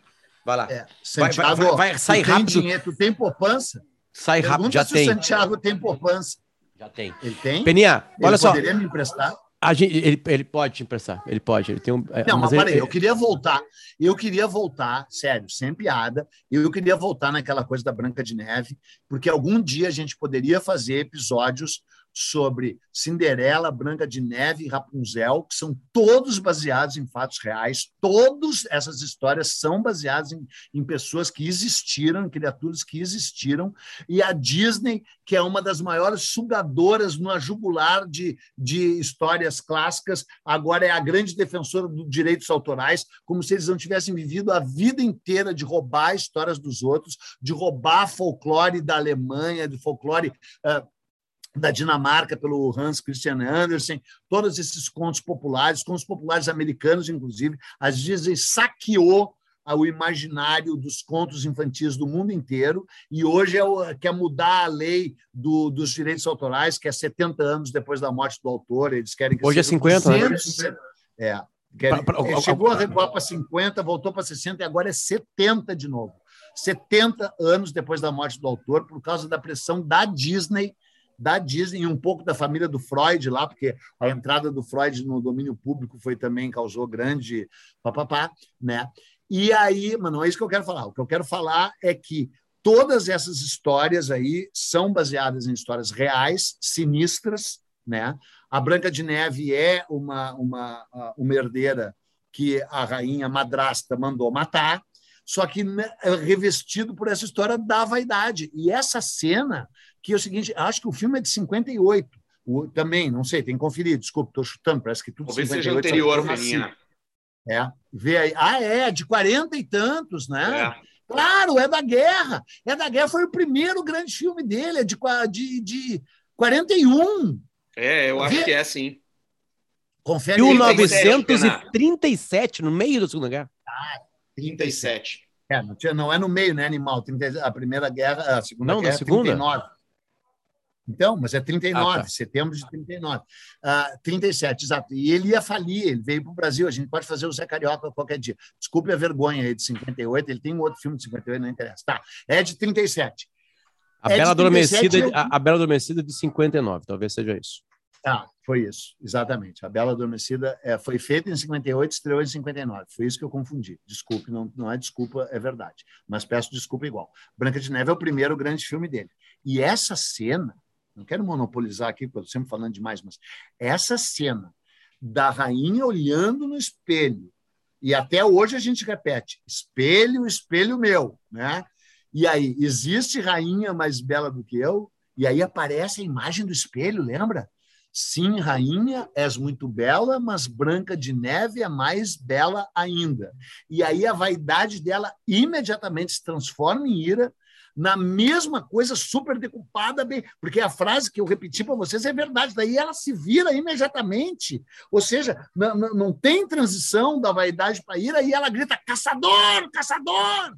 Vai lá. É, Santiago, vai, vai, vai sai rápido. Tem dinheiro, tu tem poupança? Sai rápido, já se tem. O Santiago tem poupança. Já tem. Ele tem? Peninha, olha ele só. poderia me emprestar? Gente, ele, ele pode te emprestar, ele pode. Ele tem um, é, não, mas, mas peraí, eu queria voltar. Eu queria voltar, sério, sem piada. Eu queria voltar naquela coisa da Branca de Neve, porque algum dia a gente poderia fazer episódios sobre Cinderela, Branca de Neve e Rapunzel, que são todos baseados em fatos reais. Todas essas histórias são baseadas em, em pessoas que existiram, em criaturas que existiram. E a Disney, que é uma das maiores sugadoras no jugular de, de histórias clássicas, agora é a grande defensora dos direitos autorais, como se eles não tivessem vivido a vida inteira de roubar histórias dos outros, de roubar folclore da Alemanha, de folclore uh, da Dinamarca pelo Hans Christian Andersen, todos esses contos populares, contos populares americanos, inclusive, a Disney saqueou ao imaginário dos contos infantis do mundo inteiro e hoje é o, quer mudar a lei do, dos direitos autorais, que é 70 anos depois da morte do autor. Eles querem que hoje é 50, 200, né? É. Querem, pra, pra, chegou a recuar para 50, voltou para 60 e agora é 70 de novo. 70 anos depois da morte do autor, por causa da pressão da Disney da Disney e um pouco da família do Freud lá, porque a entrada do Freud no domínio público foi também causou grande papapá, né? E aí, mas não é isso que eu quero falar. O que eu quero falar é que todas essas histórias aí são baseadas em histórias reais, sinistras, né? A Branca de Neve é uma uma uma herdeira que a rainha madrasta mandou matar, só que né, revestido por essa história da vaidade. E essa cena que é o seguinte, acho que o filme é de 58. O, também, não sei, tem que conferir, desculpa, estou chutando, parece que tudo Talvez seja anterior, Feninha. É, vê aí. Ah, é, de 40 e tantos, né? É. Claro, é da guerra. É da guerra, foi o primeiro grande filme dele, é de, de, de 41. É, eu acho vê. que é, sim. Confere 1937, no meio da Segunda Guerra. Ah, 37. É, não, tinha, não é no meio, né, animal? 30, a Primeira Guerra, a Segunda não, Guerra, segunda? 39. Então, mas é 39, ah, tá. setembro de 39. Uh, 37, exato. E ele ia falir, ele veio para o Brasil. A gente pode fazer o Zé Carioca qualquer dia. Desculpe a vergonha aí de 58, ele tem um outro filme de 58, não interessa. Tá, é de 37. A, é Bela, Adormecida, a, a Bela Adormecida de 59, talvez seja isso. Ah, foi isso, exatamente. A Bela Adormecida é, foi feita em 58, estreou em 59. Foi isso que eu confundi. Desculpe, não, não é desculpa, é verdade. Mas peço desculpa igual. Branca de Neve é o primeiro grande filme dele. E essa cena, não quero monopolizar aqui, porque eu sempre falando demais, mas essa cena da rainha olhando no espelho, e até hoje a gente repete: espelho, espelho meu, né? E aí, existe rainha mais bela do que eu? E aí aparece a imagem do espelho, lembra? Sim, rainha, és muito bela, mas Branca de Neve é mais bela ainda. E aí a vaidade dela imediatamente se transforma em ira, na mesma coisa super decupada, bem, porque a frase que eu repeti para vocês é verdade, daí ela se vira imediatamente. Ou seja, não, não tem transição da vaidade para ira e ela grita: caçador, caçador!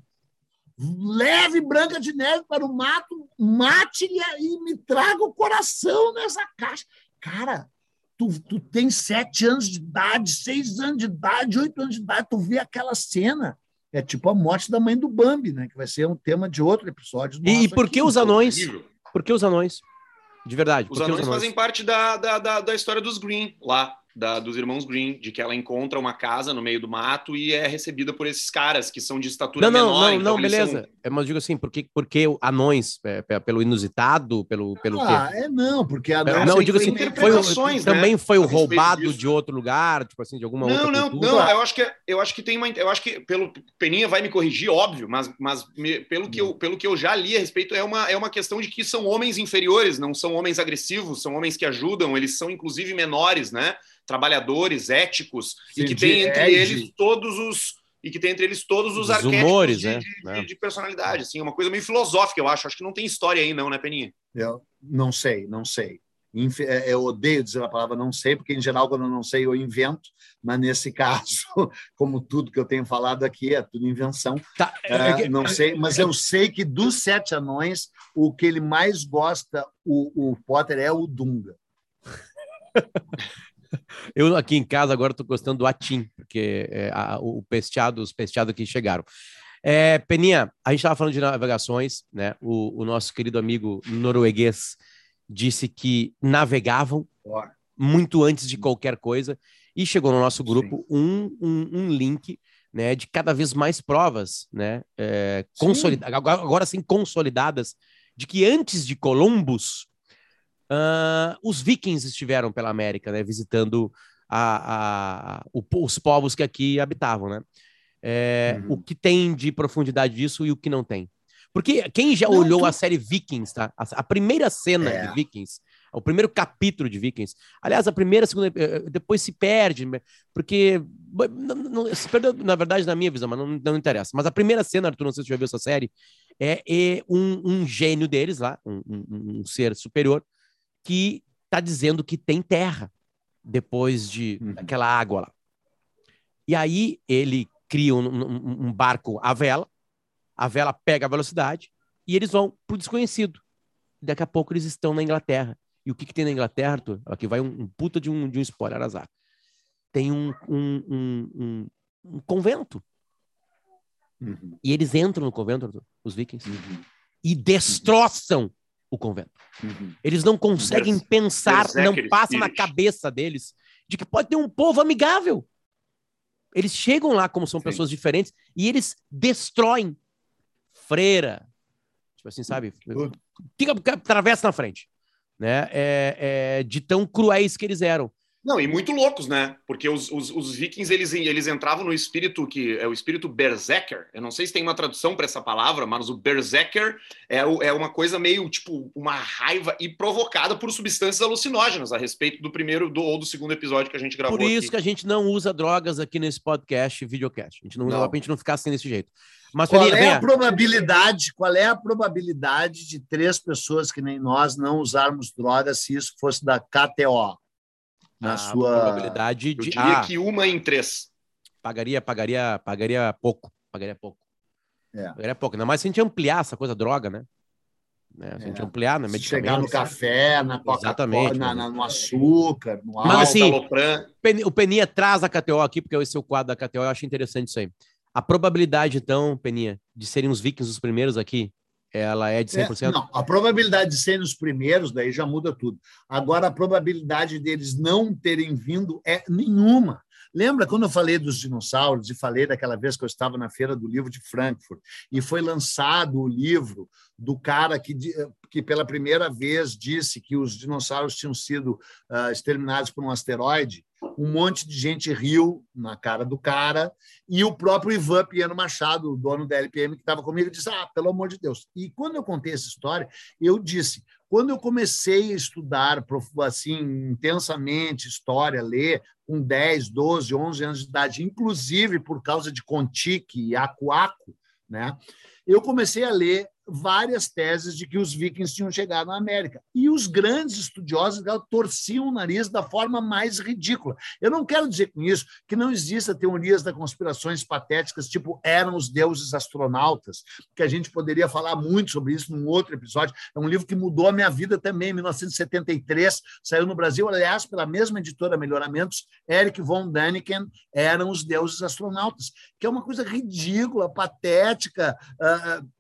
Leve Branca de Neve para o mato, mate-lhe e me traga o coração nessa caixa. Cara, tu, tu tem sete anos de idade, seis anos de idade, oito anos de idade, tu vê aquela cena. É tipo a morte da mãe do Bambi, né? Que vai ser um tema de outro episódio. E, e por que os anões? Por que os anões? De verdade. Os anões, os anões, fazem parte da, da, da, da história dos Green lá da, dos irmãos Green, de que ela encontra uma casa no meio do mato e é recebida por esses caras que são de estatura não, não, menor. Não, não, então beleza. São... É, mas digo assim, porque, porque anões, é, pelo inusitado, pelo, pelo ah, quê? é não, porque anões... Não, digo assim, foi, né? também foi o roubado de outro lugar, tipo assim, de alguma não, outra Não, não, não, eu acho que, eu acho que tem uma... Eu acho que, pelo Peninha vai me corrigir, óbvio, mas, mas me, pelo, que eu, pelo que eu já li a respeito, é uma, é uma questão de que são homens inferiores, não são homens agressivos, são homens que ajudam, eles são inclusive menores, né? Trabalhadores éticos Sim, e que tem entre Ed. eles todos os e que tem entre eles todos os, os arquétipos humores, de, né? de, de, de, personalidade, assim, uma coisa meio filosófica, eu acho. Acho que não tem história aí, não, né, Peninha? Eu não sei, não sei. É, eu odeio dizer a palavra não sei, porque em geral, quando eu não sei, eu invento, mas nesse caso, como tudo que eu tenho falado aqui, é tudo invenção. Tá. Uh, não sei, mas eu sei que dos sete anões, o que ele mais gosta, o, o Potter, é o Dunga. Eu aqui em casa agora estou gostando do atim, porque é, a, o pesteado, os pesteados que chegaram. É, Peninha, a gente estava falando de navegações, né? O, o, nosso querido amigo norueguês disse que navegavam muito antes de qualquer coisa e chegou no nosso grupo um, um, um, link né, de cada vez mais provas, né? É, agora, agora sim consolidadas de que antes de Columbus Uh, os vikings estiveram pela América, né, visitando a, a, o, os povos que aqui habitavam, né? É, uhum. O que tem de profundidade disso e o que não tem. Porque quem já não, olhou tu... a série Vikings, tá? A, a primeira cena é. de Vikings, o primeiro capítulo de Vikings, aliás, a primeira, a segunda, eh, eh, depois se perde, né? porque não, não, se perdeu, na verdade, na minha visão, mas não, não interessa. Mas a primeira cena, Arthur, não sei se você já viu essa série, é, é um, um, gênio deles lá, um, um, um ser superior, que está dizendo que tem terra depois de uhum. aquela água lá. E aí ele criam um, um, um barco à vela, a vela pega a velocidade e eles vão para o desconhecido. Daqui a pouco eles estão na Inglaterra. E o que, que tem na Inglaterra, Arthur? Aqui vai um, um puta de um, de um spoiler azar. Tem um, um, um convento. Uhum. E eles entram no convento, Arthur, os vikings, uhum. e destroçam o convento. Uhum. Eles não conseguem pensar, não passa na cabeça deles de que pode ter um povo amigável. Eles chegam lá como são Sim. pessoas diferentes e eles destroem freira. Tipo assim, sabe? Fica, atravessa na frente. Né? É, é, de tão cruéis que eles eram. Não, e muito loucos, né? Porque os, os, os, vikings eles, eles entravam no espírito que é o espírito berserker. Eu não sei se tem uma tradução para essa palavra, mas o berserker é, é uma coisa meio tipo uma raiva e provocada por substâncias alucinógenas a respeito do primeiro do, ou do segundo episódio que a gente gravou. Por isso aqui. que a gente não usa drogas aqui nesse podcast, videocast. A gente não, não. a gente não ficar assim desse jeito. Mas qual é a probabilidade? Qual é a probabilidade de três pessoas que nem nós não usarmos drogas se isso fosse da KTO? Na a sua probabilidade de. Eu diria ah, que uma em três. Pagaria, pagaria, pagaria pouco. Pagaria pouco. É. Pagaria pouco. Ainda mais se a gente ampliar essa coisa droga, né? né? Se a gente é. ampliar na medicamento. Chegar no café, na Exatamente, na, na, no açúcar, no álcool. Mas assim, o Peninha traz a KTO aqui, porque esse é o quadro da KTO, eu acho interessante isso aí. A probabilidade, então, Peninha, de serem os vikings os primeiros aqui, ela é de 100%? É, não, a probabilidade de serem os primeiros, daí já muda tudo. Agora, a probabilidade deles não terem vindo é nenhuma. Lembra quando eu falei dos dinossauros e falei daquela vez que eu estava na Feira do Livro de Frankfurt e foi lançado o livro do cara que, que pela primeira vez disse que os dinossauros tinham sido uh, exterminados por um asteroide? Um monte de gente riu na cara do cara, e o próprio Ivan Piano Machado, dono da LPM, que estava comigo, disse: Ah, pelo amor de Deus. E quando eu contei essa história, eu disse: quando eu comecei a estudar assim intensamente história, ler com 10, 12, 11 anos de idade, inclusive por causa de Contique e Acuaco, né? Eu comecei a ler várias teses de que os vikings tinham chegado na América. E os grandes estudiosos torciam o nariz da forma mais ridícula. Eu não quero dizer com isso que não exista teorias da conspirações patéticas, tipo eram os deuses astronautas, que a gente poderia falar muito sobre isso num outro episódio. É um livro que mudou a minha vida também, em 1973, saiu no Brasil, aliás, pela mesma editora Melhoramentos, Eric von Däniken, eram os deuses astronautas, que é uma coisa ridícula, patética, uh,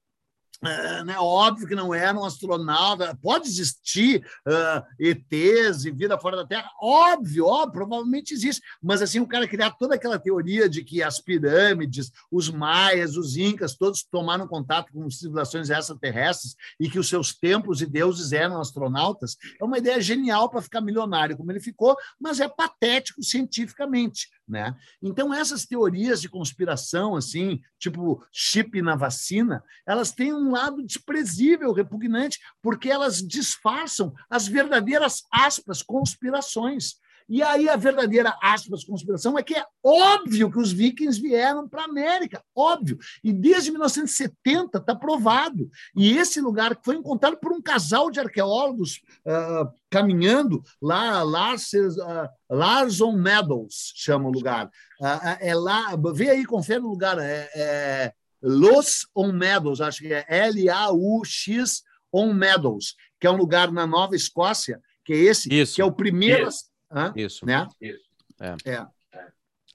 é, né, óbvio que não era um astronauta, pode existir uh, ETs e vida fora da Terra, óbvio, óbvio, provavelmente existe, mas assim, o cara criar toda aquela teoria de que as pirâmides, os maias, os incas, todos tomaram contato com civilizações extraterrestres e que os seus templos e deuses eram astronautas, é uma ideia genial para ficar milionário como ele ficou, mas é patético cientificamente. Né? Então, essas teorias de conspiração, assim, tipo chip na vacina, elas têm um lado desprezível, repugnante, porque elas disfarçam as verdadeiras aspas conspirações. E aí a verdadeira aspas conspiração é que é óbvio que os vikings vieram para a América, óbvio. E desde 1970 está provado. E esse lugar que foi encontrado por um casal de arqueólogos uh, caminhando lá, Lars, uh, Larson Meadows chama o lugar. Uh, é lá, vê aí, confere o lugar. É, é Los On Meadows, acho que é L-A-U-X On Meadows, que é um lugar na Nova Escócia, que é esse, Isso. que é o primeiro. Isso. Hã? Isso. Né? Isso. É. é.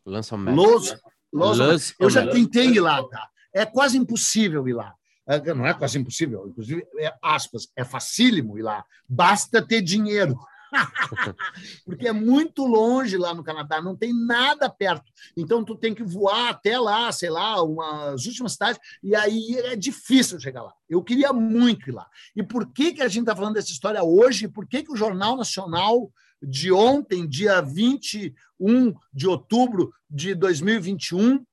Lança Los, Los, Los Eu já tentei ir lá, tá? É quase impossível ir lá. É, não é quase impossível, inclusive, é, aspas, é facílimo ir lá. Basta ter dinheiro. Porque é muito longe lá no Canadá, não tem nada perto. Então, tu tem que voar até lá, sei lá, umas últimas cidades, e aí é difícil chegar lá. Eu queria muito ir lá. E por que, que a gente está falando dessa história hoje? Por que, que o Jornal Nacional de ontem, dia 21 de outubro de 2021,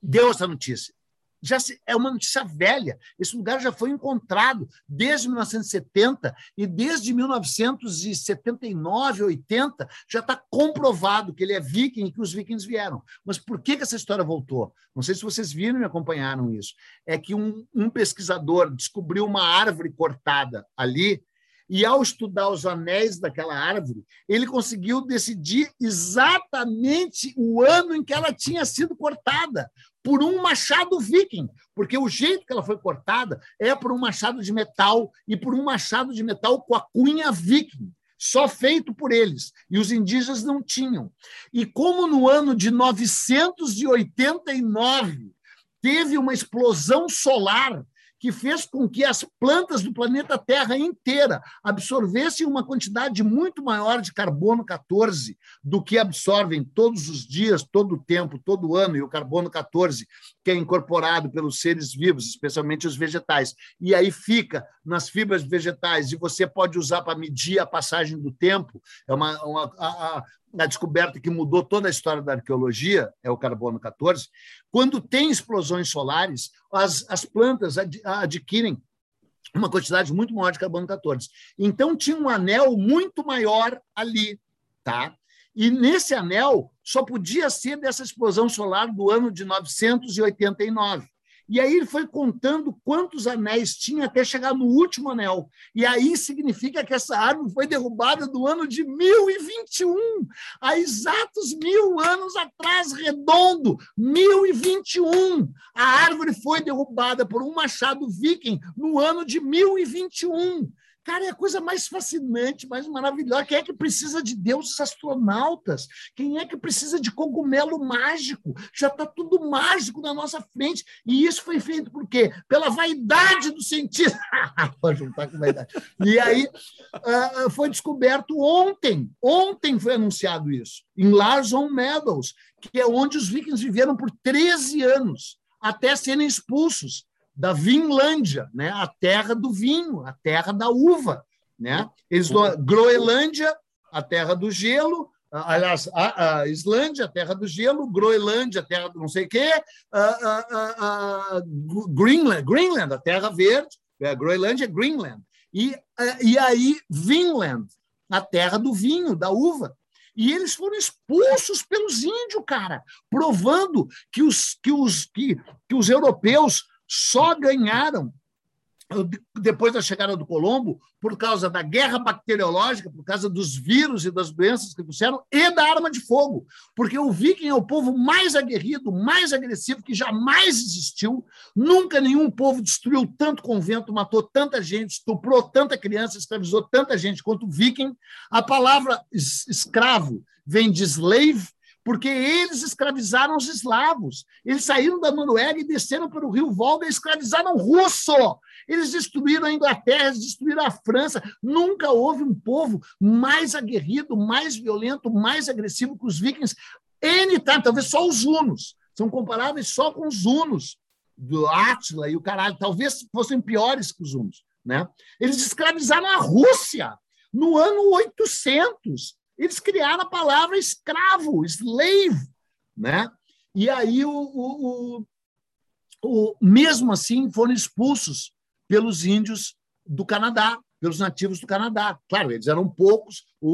deu essa notícia. Já é uma notícia velha. Esse lugar já foi encontrado desde 1970 e desde 1979, 80, já está comprovado que ele é viking e que os vikings vieram. Mas por que, que essa história voltou? Não sei se vocês viram e acompanharam isso. É que um, um pesquisador descobriu uma árvore cortada ali E ao estudar os anéis daquela árvore, ele conseguiu decidir exatamente o ano em que ela tinha sido cortada por um machado viking, porque o jeito que ela foi cortada é por um machado de metal e por um machado de metal com a cunha viking só feito por eles, e os indígenas não tinham. E como no ano de 989 teve uma explosão solar que fez com que as plantas do planeta Terra inteira absorvessem uma quantidade muito maior de carbono 14 do que absorvem todos os dias, todo o tempo, todo ano, e o carbono 14 que é incorporado pelos seres vivos, especialmente os vegetais. E aí fica nas fibras vegetais e você pode usar para medir a passagem do tempo. É uma, uma a, a, a descoberta que mudou toda a história da arqueologia, é o carbono 14, quando tem explosões solares, as, as plantas ad, adquirem uma quantidade muito maior de carbono 14. Então tinha um anel muito maior ali, tá? E nesse anel só podia ser dessa explosão solar do ano de 989. E aí ele foi contando quantos anéis tinha até chegar no último anel. E aí significa que essa árvore foi derrubada do ano de 1021, há exatos mil anos atrás, redondo, 1021. A árvore foi derrubada por um machado viking no ano de 1021. Cara, é a coisa mais fascinante, mais maravilhosa. Quem é que precisa de deuses astronautas? Quem é que precisa de cogumelo mágico? Já está tudo mágico na nossa frente. E isso foi feito por quê? Pela vaidade do cientista. Pode juntar com vaidade. E aí uh, foi descoberto ontem. Ontem foi anunciado isso, em Larson Meadows, que é onde os vikings viveram por 13 anos, até serem expulsos da Vinlândia, né? a terra do vinho, a terra da uva. Né? Eles, Groenlândia, a terra do gelo, aliás, a, a, Islândia, a terra do gelo, Groenlândia, a terra do não sei o quê, a, a, a, Greenland, Greenland, a terra verde, é, Groenlândia é Greenland. E, e aí, Vinland, a terra do vinho, da uva. E eles foram expulsos pelos índios, cara, provando que os, que os, que, que os europeus só ganharam depois da chegada do Colombo, por causa da guerra bacteriológica, por causa dos vírus e das doenças que trouxeram, e da arma de fogo. Porque o viking é o povo mais aguerrido, mais agressivo que jamais existiu. Nunca nenhum povo destruiu tanto convento, matou tanta gente, estuprou tanta criança, escravizou tanta gente quanto o viking. A palavra escravo vem de slave, porque eles escravizaram os eslavos. Eles saíram da Noruega e desceram para o rio Volga e escravizaram russo. Eles destruíram a Inglaterra, eles destruíram a França. Nunca houve um povo mais aguerrido, mais violento, mais agressivo que os vikings. Anytime, talvez só os hunos. São comparáveis só com os hunos do Átila e o caralho. Talvez fossem piores que os hunos. Né? Eles escravizaram a Rússia no ano 800 eles criaram a palavra escravo, slave, né? E aí, o, o, o, o, mesmo assim, foram expulsos pelos índios do Canadá, pelos nativos do Canadá. Claro, eles eram poucos, o,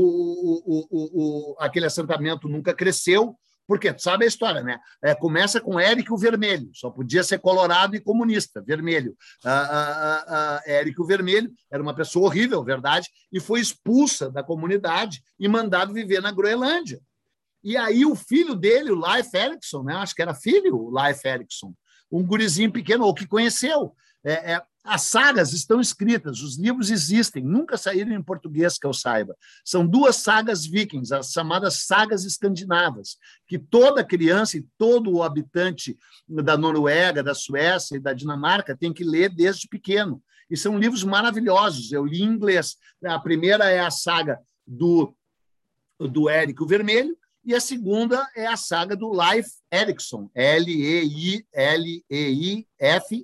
o, o, aquele assentamento nunca cresceu, porque tu sabe a história, né? É, começa com Érico Vermelho, só podia ser colorado e comunista, vermelho. Ah, ah, ah, Érico Vermelho era uma pessoa horrível, verdade, e foi expulsa da comunidade e mandado viver na Groenlândia. E aí o filho dele, o Leif Erikson, né? acho que era filho, o Leif Erikson, um gurizinho pequeno, ou que conheceu, é, é, as sagas estão escritas, os livros existem, nunca saíram em português que eu saiba. São duas sagas vikings, as chamadas sagas escandinavas, que toda criança e todo o habitante da Noruega, da Suécia e da Dinamarca tem que ler desde pequeno. E são livros maravilhosos. Eu li em inglês. A primeira é a saga do, do Érico Vermelho, e a segunda é a saga do Leif Erikson, L-E-I-L-E-I-F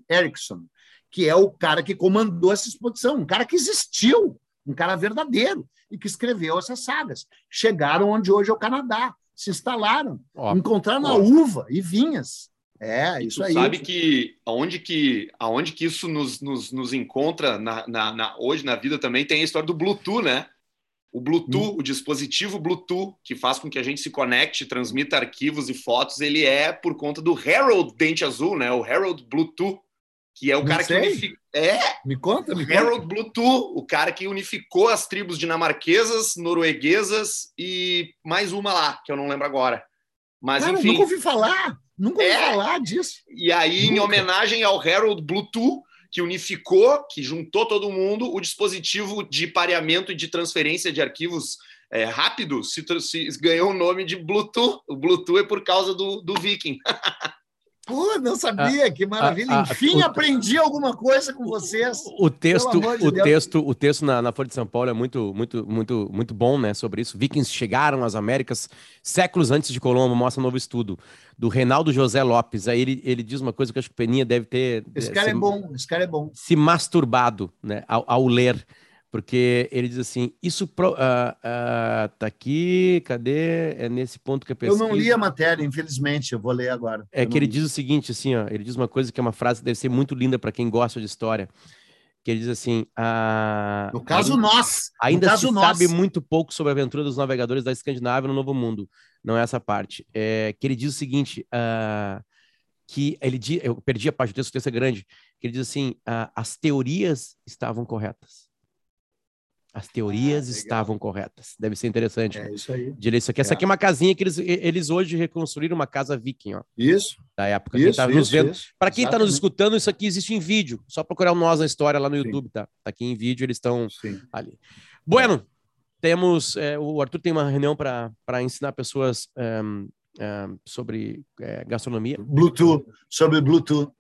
Erikson que é o cara que comandou essa exposição, um cara que existiu, um cara verdadeiro, e que escreveu essas sagas. Chegaram onde hoje é o Canadá, se instalaram, ó, encontraram ó. a uva e vinhas. É, isso aí. Sabe que aonde que, aonde que isso nos, nos, nos encontra na, na, na, hoje na vida também tem a história do Bluetooth, né? O Bluetooth, hum. o dispositivo Bluetooth, que faz com que a gente se conecte, transmita arquivos e fotos, ele é por conta do Herald Dente Azul, né? O Herald Bluetooth que é o Não cara sei. que unifica. É, Me conta, me conta. Harold Bluetooth, o cara que unificou as tribos dinamarquesas, norueguesas e mais uma lá, que eu não lembro agora. Mas Cara, enfim. nunca ouvi falar. Nunca ouvi É. falar disso. E aí, em Nunca. homenagem ao Harold Bluetooth, que unificou, que juntou todo mundo, o dispositivo de pareamento e de transferência de arquivos é, rápido se, se ganhou o nome de Bluetooth. O Bluetooth é por causa do, do Viking. Pô, não sabia, que maravilha. ah, Enfim, o- aprendi alguma coisa com vocês. O texto, de o Deus. texto, o texto na, na Folha de São Paulo é muito, muito, muito, muito bom, né? Sobre isso. Vikings chegaram às Américas séculos antes de Colombo, mostra um novo estudo do Reinaldo José Lopes. Aí ele, ele diz uma coisa que eu acho que o Peninha deve ter Esse eh, cara se, é bom, esse cara é bom. se masturbado, né? Ao, ao ler, porque ele diz assim: isso pro, ah, ah, tá aqui, cadê? É nesse ponto que a Eu pesquisa. não li a matéria, infelizmente, eu vou ler agora. É Eu que ele li. diz o seguinte, assim, ó, ele diz uma coisa que é uma frase que deve ser muito linda para quem gosta de história, que ele diz assim, ah, No caso, ainda, nós. ainda no caso, se nós. sabe muito pouco sobre a aventura dos navegadores da Escandinávia no Novo Mundo, não é essa parte, é que ele diz o seguinte, ah, que ele diz, eu perdi a parte do texto, o texto é grande, que ele diz assim, ah, as teorias estavam corretas. As teorias Ah, estavam corretas. Deve ser interessante. É isso aí. De ler isso aqui. Essa É. aqui é uma casinha que eles, eles hoje reconstruíram uma casa viking, ó, Isso, da época. Quem isso, tá nos isso, vendo, para quem está nos escutando, isso aqui existe em vídeo. Só procurar o Nós na História lá no Sim. YouTube, tá? Tá aqui em vídeo, eles estão ali. Bueno, temos. é, o Arthur tem uma reunião para ensinar pessoas ehm, ehm, sobre é, gastronomia. Bluetooth, sobre Bluetooth.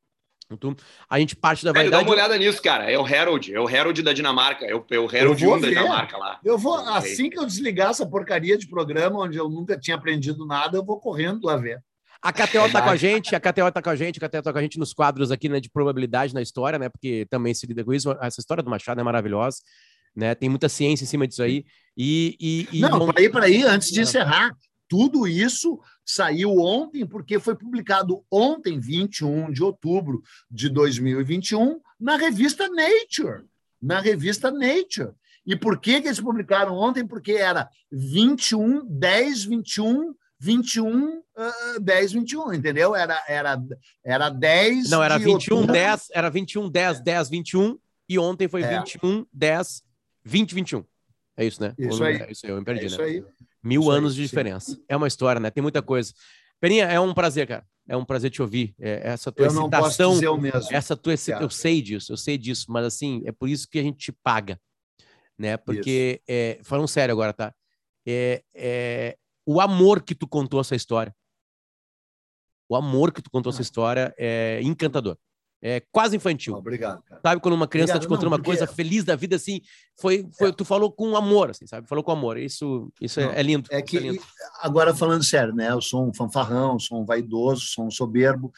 Então, a gente parte da Velho, dá uma olhada nisso, cara. É o Harold, é o Harold da Dinamarca, é o, é o 1 da. Dinamarca lá. Eu vou, assim que eu desligar essa porcaria de programa, onde eu nunca tinha aprendido nada, eu vou correndo lá ver. A KTO tá com a gente, a KTO tá com a gente, a KTO tá com a gente nos quadros aqui, né, de probabilidade na história, né, porque também se lida com isso. Essa história do Machado é maravilhosa, né, tem muita ciência em cima disso aí. E, e, e Não, vão- peraí, peraí, antes de Ah. encerrar, tudo isso saiu ontem, porque foi publicado ontem, 21 de outubro de 2021, na revista Nature. Na revista Nature. E por que, que eles publicaram ontem? Porque era 21, 10, 21, 21, ah, 10, 21, entendeu? Era, era, era 10. Não, era de 21, outubro. 10, era 21, 10, 10, 21, e ontem foi É. 21, 10, 20, 21. É isso, né? Isso aí. É isso aí, eu me É perdi, isso né? aí. Mil isso aí, anos de sim. diferença. É uma história, né? Tem muita coisa. Peninha, é um prazer, cara. É um prazer te ouvir. É, essa tua Eu não posso excitação, dizer o mesmo. essa tua excita- É. eu sei disso, eu sei disso, mas assim, é por isso que a gente te paga, né? Porque, é, falando sério agora, tá? É, é, o amor que tu contou essa história, o amor que tu contou essa Ah. história é encantador. É quase infantil. Obrigado, cara. Sabe quando uma criança tá Obrigado. te contando uma coisa feliz da vida assim, foi, foi tu falou com amor, assim, sabe? Falou com amor. Isso, isso é, Não, é lindo. É que, lindo. agora falando sério, né? Eu sou um fanfarrão, sou um vaidoso, sou um soberbo,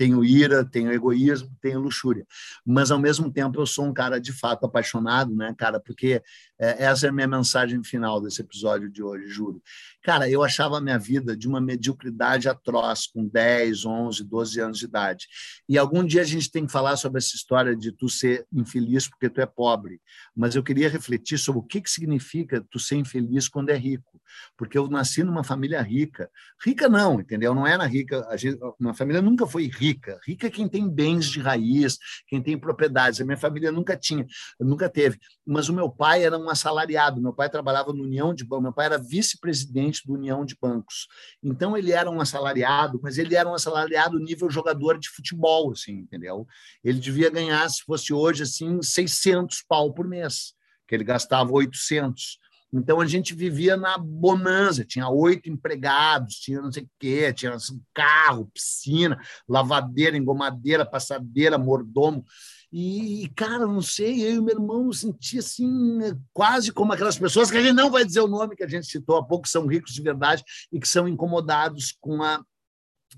tenho ira, tenho egoísmo, tenho luxúria. Mas, ao mesmo tempo, eu sou um cara de fato apaixonado, né, cara? Porque é, essa é a minha mensagem final desse episódio de hoje, juro. Cara, eu achava a minha vida de uma mediocridade atroz, com 10, 11, 12 anos de idade. E algum dia a gente tem que falar sobre essa história de tu ser infeliz porque tu é pobre. Mas eu queria refletir sobre o que, que significa tu ser infeliz quando é rico. Porque eu nasci numa família rica. Rica não, entendeu? Não era rica. A gente, família nunca foi rica. Rica é quem tem bens de raiz, quem tem propriedades. A minha família nunca tinha, nunca teve. Mas o meu pai era um assalariado. Meu pai trabalhava no União de Bancos. Meu pai era vice-presidente do União de Bancos. Então ele era um assalariado, mas ele era um assalariado nível jogador de futebol, assim, entendeu? Ele devia ganhar, se fosse hoje, assim, 600 pau por mês, que ele gastava 800. Então a gente vivia na bonança, tinha oito empregados, tinha não sei o quê, tinha assim, carro, piscina, lavadeira, engomadeira, passadeira, mordomo. E, cara, não sei, eu e meu irmão sentia assim, quase como aquelas pessoas que a gente não vai dizer o nome que a gente citou há pouco, que são ricos de verdade e que são incomodados com a,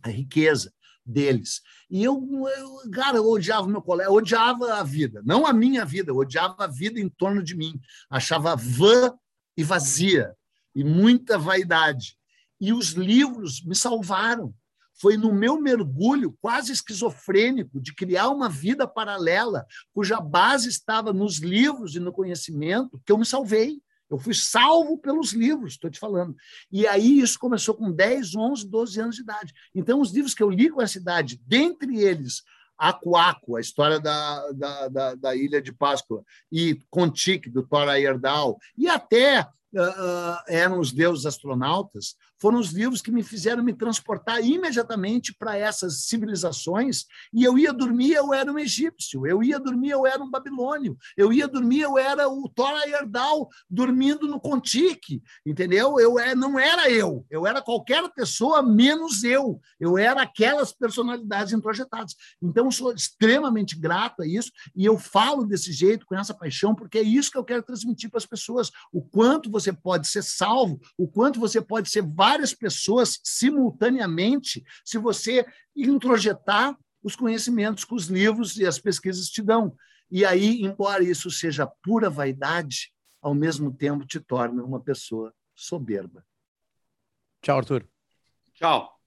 a riqueza deles. E eu, eu, cara, eu odiava meu colega, odiava a vida, não a minha vida, eu odiava a vida em torno de mim. Achava vã e vazia, e muita vaidade. E os livros me salvaram. Foi no meu mergulho quase esquizofrênico de criar uma vida paralela, cuja base estava nos livros e no conhecimento, que eu me salvei. Eu fui salvo pelos livros, estou te falando. E aí isso começou com 10, 11, 12 anos de idade. Então, os livros que eu li com essa idade, dentre eles, Acuaco, a história da, da, da, da Ilha de Páscoa, e Contique, do Thor Heyerdahl, e até uh, eram os deuses astronautas, foram os livros que me fizeram me transportar imediatamente para essas civilizações. E eu ia dormir, eu era um egípcio. Eu ia dormir, eu era um babilônio. Eu ia dormir, eu era o Thor Heyerdahl dormindo no Contique, entendeu? Eu é, não era eu. Eu era qualquer pessoa menos eu. Eu era aquelas personalidades introjetadas. Então, sou extremamente grato a isso e eu falo desse jeito, com essa paixão, porque é isso que eu quero transmitir para as pessoas. O quanto você pode ser salvo, o quanto você pode ser várias pessoas simultaneamente se você introjetar os conhecimentos que os livros e as pesquisas te dão. E aí, embora isso seja pura vaidade, ao mesmo tempo te torna uma pessoa soberba. Tchau, Arthur. Tchau.